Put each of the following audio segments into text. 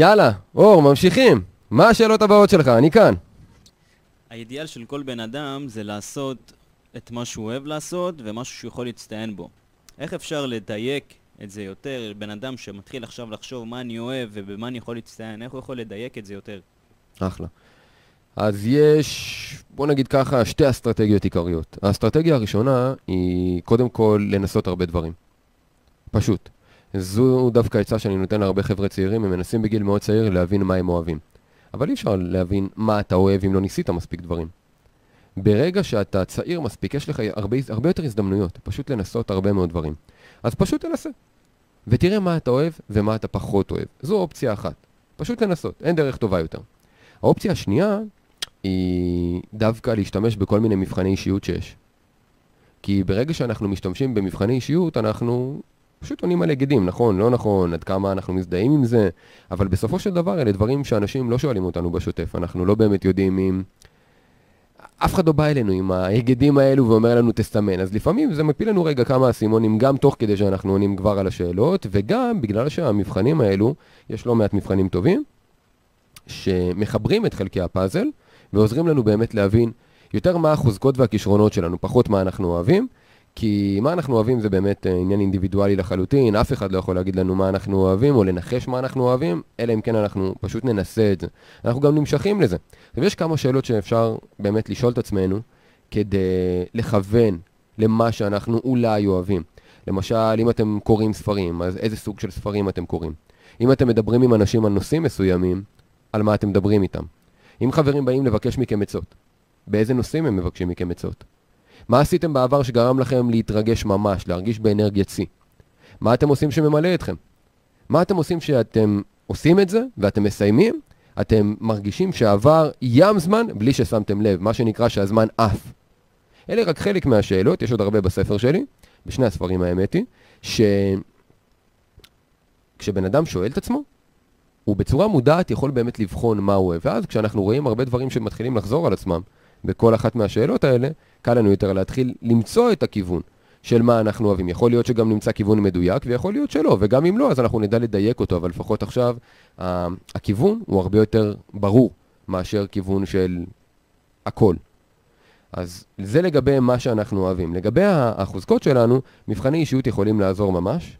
יאללה, אור, ממשיכים. מה השאלות הבאות שלך? אני כאן. האידיאל של כל בן אדם זה לעשות את מה שהוא אוהב לעשות ומשהו שהוא יכול להצטיין בו. איך אפשר לדייק את זה יותר? בן אדם שמתחיל עכשיו לחשוב מה אני אוהב ובמה אני יכול להצטיין, איך הוא יכול לדייק את זה יותר? אחלה. אז יש, בוא נגיד ככה, שתי אסטרטגיות עיקריות. האסטרטגיה הראשונה היא קודם כל לנסות הרבה דברים. פשוט. זו דווקא עצה שאני נותן להרבה חבר'ה צעירים, הם מנסים בגיל מאוד צעיר להבין מה הם אוהבים. אבל אי אפשר להבין מה אתה אוהב אם לא ניסית מספיק דברים. ברגע שאתה צעיר מספיק, יש לך הרבה, הרבה יותר הזדמנויות, פשוט לנסות הרבה מאוד דברים. אז פשוט תנסה. ותראה מה אתה אוהב ומה אתה פחות אוהב. זו אופציה אחת. פשוט לנסות, אין דרך טובה יותר. האופציה השנייה היא דווקא להשתמש בכל מיני מבחני אישיות שיש. כי ברגע שאנחנו משתמשים במבחני אישיות, אנחנו פשוט עונים על היגדים, נכון, לא נכון, עד כמה אנחנו מזדהים עם זה, אבל בסופו של דבר אלה דברים שאנשים לא שואלים אותנו בשוטף, אנחנו לא באמת יודעים אם... אף אחד לא בא אלינו עם ההיגדים האלו ואומר לנו תסמן, אז לפעמים זה מפיל לנו רגע כמה אסימונים גם תוך כדי שאנחנו עונים כבר על השאלות, וגם בגלל שהמבחנים האלו, יש לא מעט מבחנים טובים, שמחברים את חלקי הפאזל ועוזרים לנו באמת להבין יותר מה החוזקות והכישרונות שלנו, פחות מה אנחנו אוהבים, כי מה אנחנו אוהבים זה באמת אה, עניין אינדיבידואלי לחלוטין, אף אחד לא יכול להגיד לנו מה אנחנו אוהבים או לנחש מה אנחנו אוהבים, אלא אם כן אנחנו פשוט ננסה את זה. אנחנו גם נמשכים לזה. ויש כמה שאלות שאפשר באמת לשאול את עצמנו כדי לכוון למה שאנחנו אולי אוהבים. למשל, אם אתם קוראים ספרים, אז איזה סוג של ספרים אתם קוראים? אם אתם מדברים עם אנשים על נושאים מסוימים, על מה אתם מדברים איתם? אם חברים באים לבקש מכם עצות, באיזה נושאים הם מבקשים מכם עצות? מה עשיתם בעבר שגרם לכם להתרגש ממש, להרגיש באנרגיית שיא? מה אתם עושים שממלא אתכם? מה אתם עושים שאתם עושים את זה ואתם מסיימים? אתם מרגישים שעבר ים זמן בלי ששמתם לב, מה שנקרא שהזמן עף. אלה רק חלק מהשאלות, יש עוד הרבה בספר שלי, בשני הספרים האמת היא, שכשבן אדם שואל את עצמו, הוא בצורה מודעת יכול באמת לבחון מה הוא אוהב. ואז כשאנחנו רואים הרבה דברים שמתחילים לחזור על עצמם בכל אחת מהשאלות האלה, קל לנו יותר להתחיל למצוא את הכיוון של מה אנחנו אוהבים. יכול להיות שגם נמצא כיוון מדויק, ויכול להיות שלא, וגם אם לא, אז אנחנו נדע לדייק אותו, אבל לפחות עכשיו הכיוון הוא הרבה יותר ברור מאשר כיוון של הכל. אז זה לגבי מה שאנחנו אוהבים. לגבי החוזקות שלנו, מבחני אישיות יכולים לעזור ממש.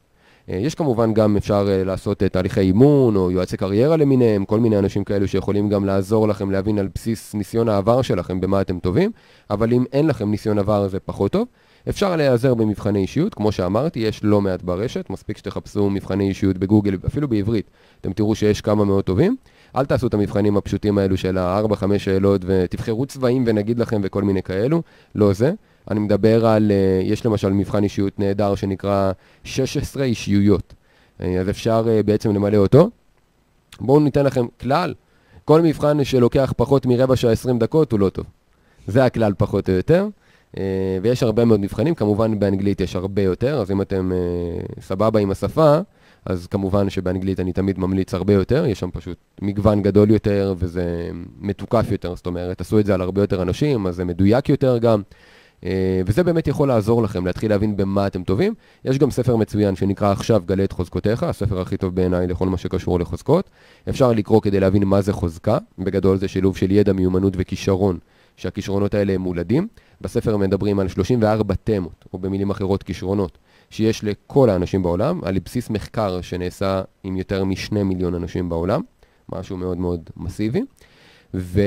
אה, יש כמובן גם אפשר אה, לעשות אה, תהליכי אימון או יועצי קריירה למיניהם, כל מיני אנשים כאלו שיכולים גם לעזור לכם להבין על בסיס ניסיון העבר שלכם במה אתם טובים, אבל אם אין לכם ניסיון עבר זה פחות טוב. אפשר להיעזר במבחני אישיות, כמו שאמרתי, יש לא מעט ברשת, מספיק שתחפשו מבחני אישיות בגוגל, אפילו בעברית, אתם תראו שיש כמה מאוד טובים. אל תעשו את המבחנים הפשוטים האלו של ה-4-5 שאלות ותבחרו צבעים ונגיד לכם וכל מיני כאלו, לא זה. אני מדבר על, אה, יש למשל מבחן אישיות נהדר שנקרא 16 אישיויות. אה, אז אפשר אה, בעצם למלא אותו. בואו ניתן לכם כלל, כל מבחן שלוקח פחות מרבע שעה 20 דקות הוא לא טוב. זה הכלל פחות או יותר. ויש הרבה מאוד מבחנים, כמובן באנגלית יש הרבה יותר, אז אם אתם סבבה עם השפה, אז כמובן שבאנגלית אני תמיד ממליץ הרבה יותר, יש שם פשוט מגוון גדול יותר וזה מתוקף יותר, זאת אומרת, עשו את זה על הרבה יותר אנשים, אז זה מדויק יותר גם. אה, וזה באמת יכול לעזור לכם להתחיל להבין במה אתם טובים. יש גם ספר מצוין שנקרא עכשיו גלה את חוזקותיך, הספר הכי טוב בעיניי לכל מה שקשור לחוזקות. אפשר לקרוא כדי להבין מה זה חוזקה, בגדול זה שילוב של ידע, מיומנות וכישרון, שהכישרונות האלה הם מולדים. בספר מדברים על 34 תמות, או במילים אחרות כישרונות, שיש לכל האנשים בעולם, על בסיס מחקר שנעשה עם יותר משני מיליון אנשים בעולם, משהו מאוד מאוד מסיבי. ו...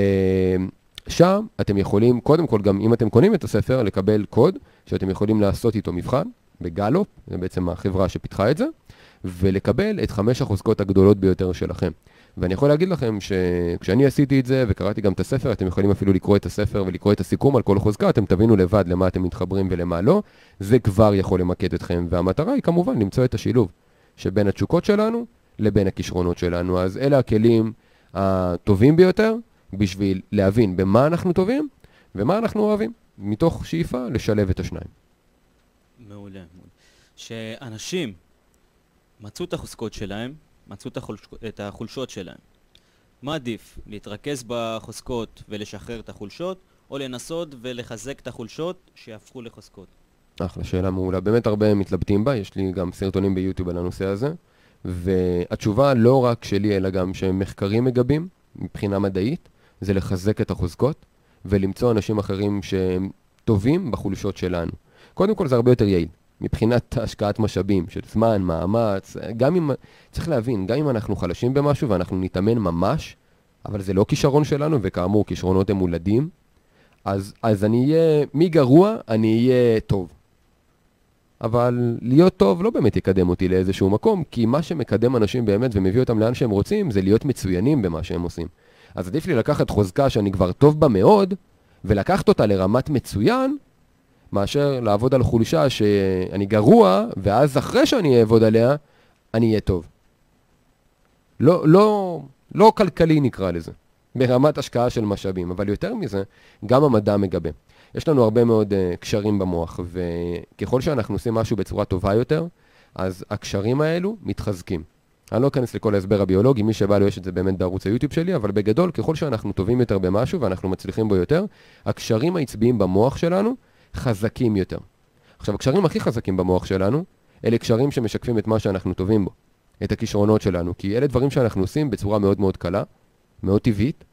שם אתם יכולים, קודם כל, גם אם אתם קונים את הספר, לקבל קוד שאתם יכולים לעשות איתו מבחן בגלופ, זה בעצם החברה שפיתחה את זה, ולקבל את חמש החוזקות הגדולות ביותר שלכם. ואני יכול להגיד לכם שכשאני עשיתי את זה וקראתי גם את הספר, אתם יכולים אפילו לקרוא את הספר ולקרוא את הסיכום על כל חוזקה, אתם תבינו לבד למה אתם מתחברים ולמה לא, זה כבר יכול למקד אתכם, והמטרה היא כמובן למצוא את השילוב שבין התשוקות שלנו לבין הכישרונות שלנו. אז אלה הכלים הטובים ביותר בשביל להבין במה אנחנו טובים ומה אנחנו אוהבים, מתוך שאיפה לשלב את השניים. מעולה, מעולה. שאנשים מצאו את החוזקות שלהם, מצאו את, החולש... את החולשות שלהם. מה עדיף, להתרכז בחוזקות ולשחרר את החולשות, או לנסות ולחזק את החולשות שיהפכו לחוזקות? אחלה, שאלה מעולה. באמת הרבה מתלבטים בה, יש לי גם סרטונים ביוטיוב על הנושא הזה. והתשובה לא רק שלי, אלא גם שמחקרים מגבים, מבחינה מדעית, זה לחזק את החוזקות ולמצוא אנשים אחרים שהם טובים בחולשות שלנו. קודם כל זה הרבה יותר יעיל, מבחינת השקעת משאבים של זמן, מאמץ, גם אם, צריך להבין, גם אם אנחנו חלשים במשהו ואנחנו נתאמן ממש, אבל זה לא כישרון שלנו, וכאמור, כישרונות הם מולדים, אז, אז אני אהיה, מי גרוע, אני אהיה טוב. אבל להיות טוב לא באמת יקדם אותי לאיזשהו מקום, כי מה שמקדם אנשים באמת ומביא אותם לאן שהם רוצים, זה להיות מצוינים במה שהם עושים. אז עדיף לי לקחת חוזקה שאני כבר טוב בה מאוד, ולקחת אותה לרמת מצוין, מאשר לעבוד על חולשה שאני גרוע, ואז אחרי שאני אעבוד עליה, אני אהיה טוב. לא, לא, לא כלכלי נקרא לזה, ברמת השקעה של משאבים, אבל יותר מזה, גם המדע מגבה. יש לנו הרבה מאוד uh, קשרים במוח, וככל שאנחנו עושים משהו בצורה טובה יותר, אז הקשרים האלו מתחזקים. אני לא אכנס לכל ההסבר הביולוגי, מי שבא לו יש את זה באמת בערוץ היוטיוב שלי, אבל בגדול, ככל שאנחנו טובים יותר במשהו ואנחנו מצליחים בו יותר, הקשרים העצביים במוח שלנו חזקים יותר. עכשיו, הקשרים הכי חזקים במוח שלנו, אלה קשרים שמשקפים את מה שאנחנו טובים בו, את הכישרונות שלנו, כי אלה דברים שאנחנו עושים בצורה מאוד מאוד קלה, מאוד טבעית,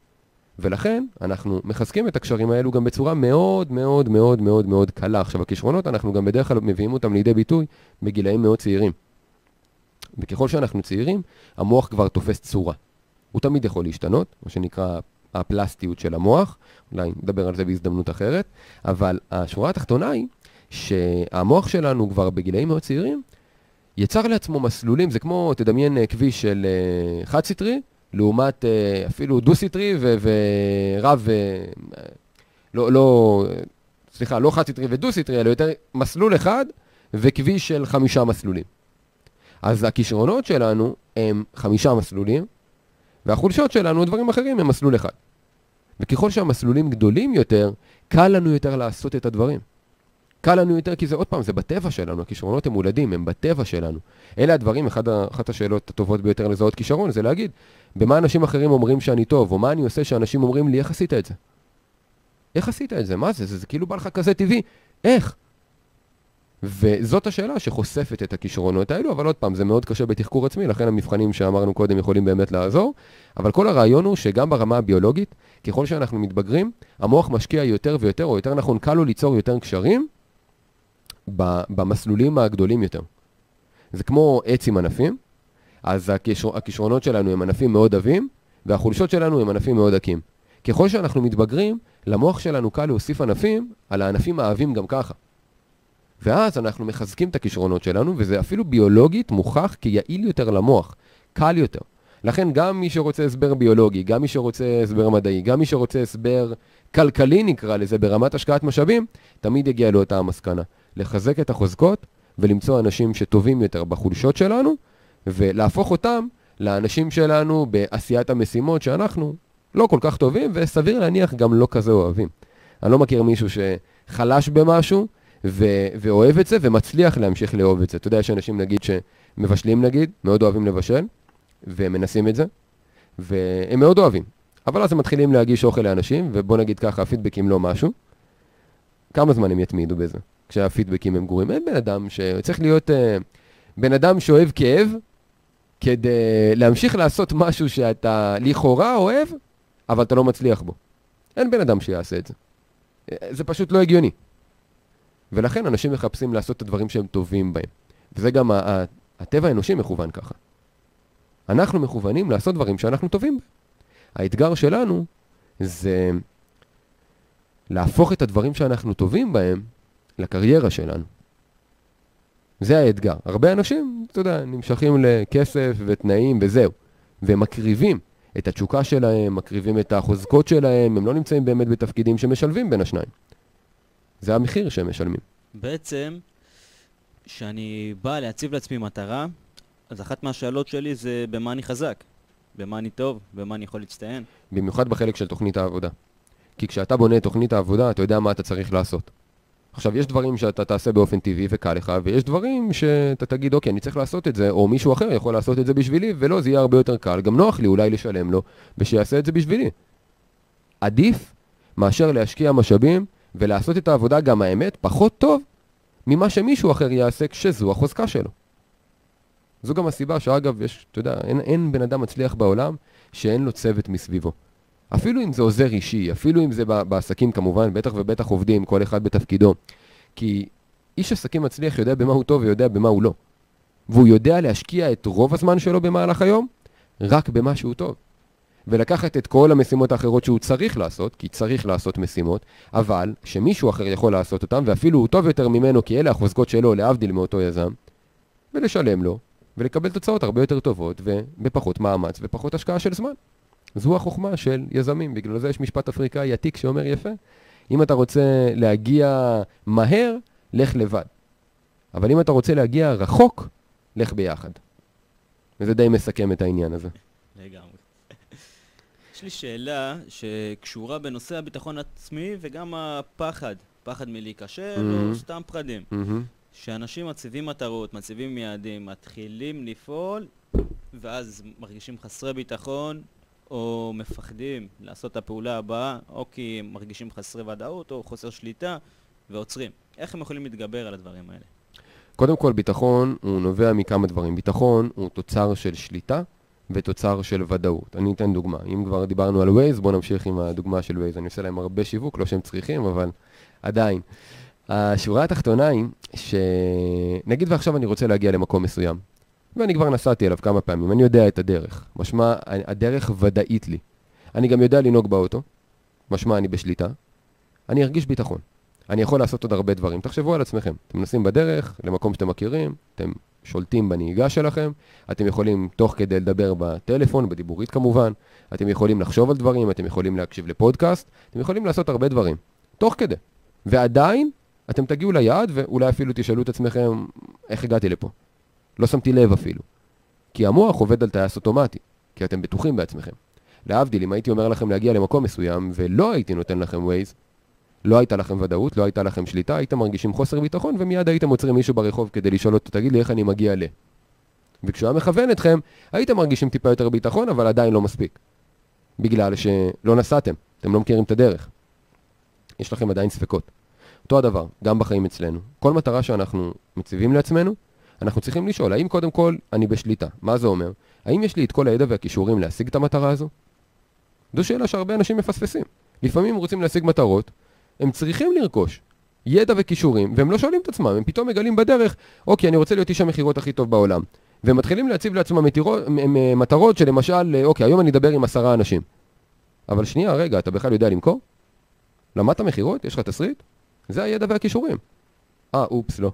ולכן אנחנו מחזקים את הקשרים האלו גם בצורה מאוד מאוד מאוד מאוד מאוד קלה. עכשיו, הכישרונות, אנחנו גם בדרך כלל מביאים אותם לידי ביטוי בגילאים מאוד צעירים. וככל שאנחנו צעירים, המוח כבר תופס צורה. הוא תמיד יכול להשתנות, מה שנקרא הפלסטיות של המוח, אולי נדבר על זה בהזדמנות אחרת, אבל השורה התחתונה היא שהמוח שלנו כבר בגילאים מאוד צעירים יצר לעצמו מסלולים, זה כמו, תדמיין אה, כביש של אה, חד-סטרי, לעומת אה, אפילו דו-סטרי ורב, אה, לא, לא, סליחה, לא חד-סטרי ודו-סטרי, אלא יותר מסלול אחד וכביש של חמישה מסלולים. אז הכישרונות שלנו הם חמישה מסלולים, והחולשות שלנו, דברים אחרים, הם מסלול אחד. וככל שהמסלולים גדולים יותר, קל לנו יותר לעשות את הדברים. קל לנו יותר כי זה עוד פעם, זה בטבע שלנו, הכישרונות הם מולדים, הם בטבע שלנו. אלה הדברים, אחד, אחת השאלות הטובות ביותר לזהות כישרון, זה להגיד, במה אנשים אחרים אומרים שאני טוב, או מה אני עושה שאנשים אומרים לי, איך עשית את זה? איך עשית את זה? מה זה? זה, זה כאילו בא לך כזה טבעי. איך? וזאת השאלה שחושפת את הכישרונות האלו, אבל עוד פעם, זה מאוד קשה בתחקור עצמי, לכן המבחנים שאמרנו קודם יכולים באמת לעזור, אבל כל הרעיון הוא שגם ברמה הביולוגית, ככל שאנחנו מתבגרים, המוח משקיע יותר ויותר, או יותר נכון, קל לו ליצור יותר קשרים במסלולים הגדולים יותר. זה כמו עץ עם ענפים, אז הכישר, הכישרונות שלנו הם ענפים מאוד עבים, והחולשות שלנו הם ענפים מאוד עקים. ככל שאנחנו מתבגרים, למוח שלנו קל להוסיף ענפים על הענפים העבים גם ככה. ואז אנחנו מחזקים את הכישרונות שלנו, וזה אפילו ביולוגית מוכח כיעיל יותר למוח, קל יותר. לכן גם מי שרוצה הסבר ביולוגי, גם מי שרוצה הסבר מדעי, גם מי שרוצה הסבר כלכלי נקרא לזה, ברמת השקעת משאבים, תמיד יגיע לאותה המסקנה. לחזק את החוזקות ולמצוא אנשים שטובים יותר בחולשות שלנו, ולהפוך אותם לאנשים שלנו בעשיית המשימות שאנחנו לא כל כך טובים, וסביר להניח גם לא כזה אוהבים. אני לא מכיר מישהו שחלש במשהו, ו- ואוהב את זה ומצליח להמשיך לאהוב את זה. אתה יודע, יש אנשים נגיד שמבשלים נגיד, מאוד אוהבים לבשל, ומנסים את זה, והם מאוד אוהבים. אבל אז הם מתחילים להגיש אוכל לאנשים, ובוא נגיד ככה, הפידבקים לא משהו. כמה זמן הם יתמידו בזה, כשהפידבקים הם גרועים? אין בן אדם שצריך להיות uh, בן אדם שאוהב כאב, כדי להמשיך לעשות משהו שאתה לכאורה אוהב, אבל אתה לא מצליח בו. אין בן אדם שיעשה את זה. זה פשוט לא הגיוני. ולכן אנשים מחפשים לעשות את הדברים שהם טובים בהם. וזה גם הטבע האנושי מכוון ככה. אנחנו מכוונים לעשות דברים שאנחנו טובים בהם. האתגר שלנו זה להפוך את הדברים שאנחנו טובים בהם לקריירה שלנו. זה האתגר. הרבה אנשים, אתה יודע, נמשכים לכסף ותנאים וזהו. והם מקריבים את התשוקה שלהם, מקריבים את החוזקות שלהם, הם לא נמצאים באמת בתפקידים שמשלבים בין השניים. זה המחיר שהם משלמים. בעצם, כשאני בא להציב לעצמי מטרה, אז אחת מהשאלות שלי זה במה אני חזק, במה אני טוב, במה אני יכול להצטיין. במיוחד בחלק של תוכנית העבודה. כי כשאתה בונה את תוכנית העבודה, אתה יודע מה אתה צריך לעשות. עכשיו, יש דברים שאתה תעשה באופן טבעי וקל לך, ויש דברים שאתה תגיד, אוקיי, אני צריך לעשות את זה, או מישהו אחר יכול לעשות את זה בשבילי, ולא, זה יהיה הרבה יותר קל. גם נוח לי אולי לשלם לו, ושיעשה את זה בשבילי. עדיף מאשר להשקיע משאבים ולעשות את העבודה גם האמת פחות טוב ממה שמישהו אחר יעשה כשזו החוזקה שלו. זו גם הסיבה שאגב, יש, אתה יודע, אין, אין בן אדם מצליח בעולם שאין לו צוות מסביבו. אפילו אם זה עוזר אישי, אפילו אם זה בעסקים כמובן, בטח ובטח עובדים, כל אחד בתפקידו. כי איש עסקים מצליח יודע במה הוא טוב ויודע במה הוא לא. והוא יודע להשקיע את רוב הזמן שלו במהלך היום רק במה שהוא טוב. ולקחת את כל המשימות האחרות שהוא צריך לעשות, כי צריך לעשות משימות, אבל שמישהו אחר יכול לעשות אותן, ואפילו הוא טוב יותר ממנו, כי אלה החוזקות שלו, להבדיל מאותו יזם, ולשלם לו, ולקבל תוצאות הרבה יותר טובות, ובפחות מאמץ ופחות השקעה של זמן. זו החוכמה של יזמים, בגלל זה יש משפט אפריקאי עתיק שאומר יפה, אם אתה רוצה להגיע מהר, לך לבד. אבל אם אתה רוצה להגיע רחוק, לך ביחד. וזה די מסכם את העניין הזה. יש לי שאלה שקשורה בנושא הביטחון העצמי וגם הפחד, פחד מלהיכשל mm-hmm. או סתם פחדים. Mm-hmm. שאנשים מציבים מטרות, מציבים יעדים, מתחילים לפעול, ואז מרגישים חסרי ביטחון, או מפחדים לעשות את הפעולה הבאה, או כי מרגישים חסרי ודאות, או חוסר שליטה, ועוצרים. איך הם יכולים להתגבר על הדברים האלה? קודם כל, ביטחון הוא נובע מכמה דברים. ביטחון הוא תוצר של שליטה ותוצר של ודאות. אני אתן דוגמה. אם כבר דיברנו על Waze, בואו נמשיך עם הדוגמה של Waze. אני עושה להם הרבה שיווק, לא שהם צריכים, אבל עדיין. השורה התחתונה היא שנגיד ועכשיו אני רוצה להגיע למקום מסוים, ואני כבר נסעתי אליו כמה פעמים, אני יודע את הדרך. משמע, הדרך ודאית לי. אני גם יודע לנהוג באוטו, משמע אני בשליטה. אני ארגיש ביטחון. אני יכול לעשות עוד הרבה דברים. תחשבו על עצמכם. אתם נוסעים בדרך, למקום שאתם מכירים, אתם שולטים בנהיגה שלכם, אתם יכולים תוך כדי לדבר בטלפון, בדיבורית כמובן, אתם יכולים לחשוב על דברים, אתם יכולים להקשיב לפודקאסט, אתם יכולים לעשות הרבה דברים. תוך כדי. ועדיין, אתם תגיעו ליעד ואולי אפילו תשאלו את עצמכם, איך הגעתי לפה? לא שמתי לב אפילו. כי המוח עובד על טייס אוטומטי, כי אתם בטוחים בעצמכם. להבדיל, אם הייתי אומר לכם להגיע למקום מסוים ולא הייתי נותן לכם ווייז, לא הייתה לכם ודאות, לא הייתה לכם שליטה, הייתם מרגישים חוסר ביטחון ומיד הייתם עוצרים מישהו ברחוב כדי לשאול אותו, תגיד לי איך אני מגיע ל... וכשהוא היה מכוון אתכם, הייתם מרגישים טיפה יותר ביטחון, אבל עדיין לא מספיק. בגלל שלא נסעתם, אתם לא מכירים את הדרך. יש לכם עדיין ספקות. אותו הדבר, גם בחיים אצלנו. כל מטרה שאנחנו מציבים לעצמנו, אנחנו צריכים לשאול, האם קודם כל אני בשליטה? מה זה אומר? האם יש לי את כל הידע והכישורים להשיג את המטרה הזו? זו שאלה שהרבה אנשים מפספסים. לפעמים רוצים להשיג מטרות, הם צריכים לרכוש ידע וכישורים, והם לא שואלים את עצמם, הם פתאום מגלים בדרך, אוקיי, אני רוצה להיות איש המכירות הכי טוב בעולם. והם מתחילים להציב לעצמם מטירות, מטרות שלמשל, אוקיי, היום אני אדבר עם עשרה אנשים. אבל שנייה, רגע, אתה בכלל יודע למכור? למדת מכירות? יש לך תסריט? זה הידע והכישורים. אה, אופס, לא.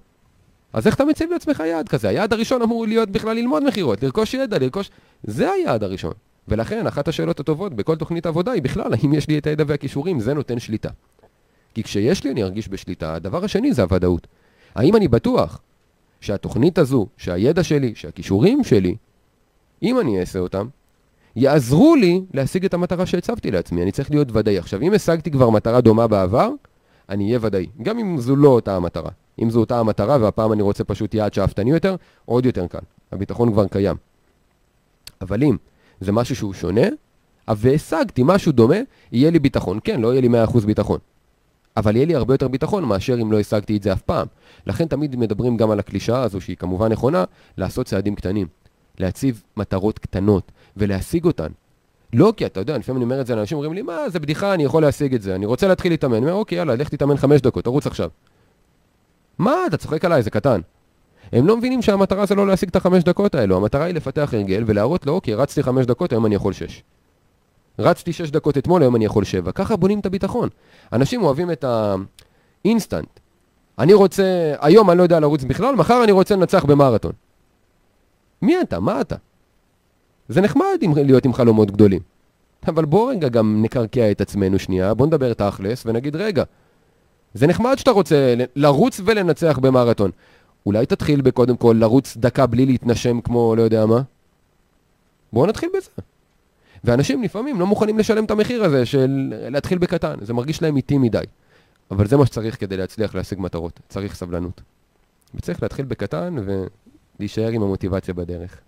אז איך אתה מציב לעצמך יעד כזה? היעד הראשון אמור להיות בכלל ללמוד מכירות, לרכוש ידע, לרכוש... זה היעד הראשון. ולכן, אחת השאלות הטובות בכל תוכנית עבודה היא בכלל, האם יש לי את הידע והכישורים? זה נותן שליטה. כי כשיש לי אני ארגיש בשליטה, הדבר השני זה הוודאות. האם אני בטוח שהתוכנית הזו, שהידע שלי, שהכישורים שלי, אם אני אעשה אותם, יעזרו לי להשיג את המטרה שהצבתי לעצמי. אני צריך להיות ודאי. עכשיו, אם השגתי כבר מטרה דומה בעבר, אני אהיה ודאי. גם אם זו לא אותה המטרה. אם זו אותה המטרה והפעם אני רוצה פשוט יעד שאפתני יותר, עוד יותר קל. הביטחון כבר קיים. אבל אם זה משהו שהוא שונה, והשגתי משהו דומה, יהיה לי ביטחון. כן, לא יהיה לי 100% ביטחון. אבל יהיה לי הרבה יותר ביטחון מאשר אם לא השגתי את זה אף פעם. לכן תמיד מדברים גם על הקלישאה הזו, שהיא כמובן נכונה, לעשות צעדים קטנים. להציב מטרות קטנות ולהשיג אותן. לא כי אתה יודע, לפעמים אני אומר את זה לאנשים, אומרים לי, מה, זה בדיחה, אני יכול להשיג את זה, אני רוצה להתחיל להתאמן. אני אומר, אוקיי, יאללה, לך תתאמן חמש דקות, תרוץ עכשיו. מה, אתה צוחק עליי, זה קטן. הם לא מבינים שהמטרה זה לא להשיג את החמש דקות האלו, המטרה היא לפתח הרגל ולהראות לו, אוקיי, רצתי חמש דקות, היום אני יכול שש. רצתי שש דקות אתמול, היום אני יכול שבע. ככה בונים את הביטחון. אנשים אוהבים את האינסטנט. אני רוצה, היום אני לא יודע לרוץ בכלל, מחר אני רוצה לנצח במרתון. מי אתה? מה אתה? זה נחמד להיות עם חלומות גדולים. אבל בוא רגע גם נקרקע את עצמנו שנייה, בוא נדבר תכלס ונגיד רגע, זה נחמד שאתה רוצה לרוץ ולנצח במרתון. אולי תתחיל בקודם כל לרוץ דקה בלי להתנשם כמו לא יודע מה? בואו נתחיל בזה. ואנשים לפעמים לא מוכנים לשלם את המחיר הזה של להתחיל בקטן, זה מרגיש להם איטי מדי. אבל זה מה שצריך כדי להצליח להשיג מטרות, צריך סבלנות. וצריך להתחיל בקטן ולהישאר עם המוטיבציה בדרך.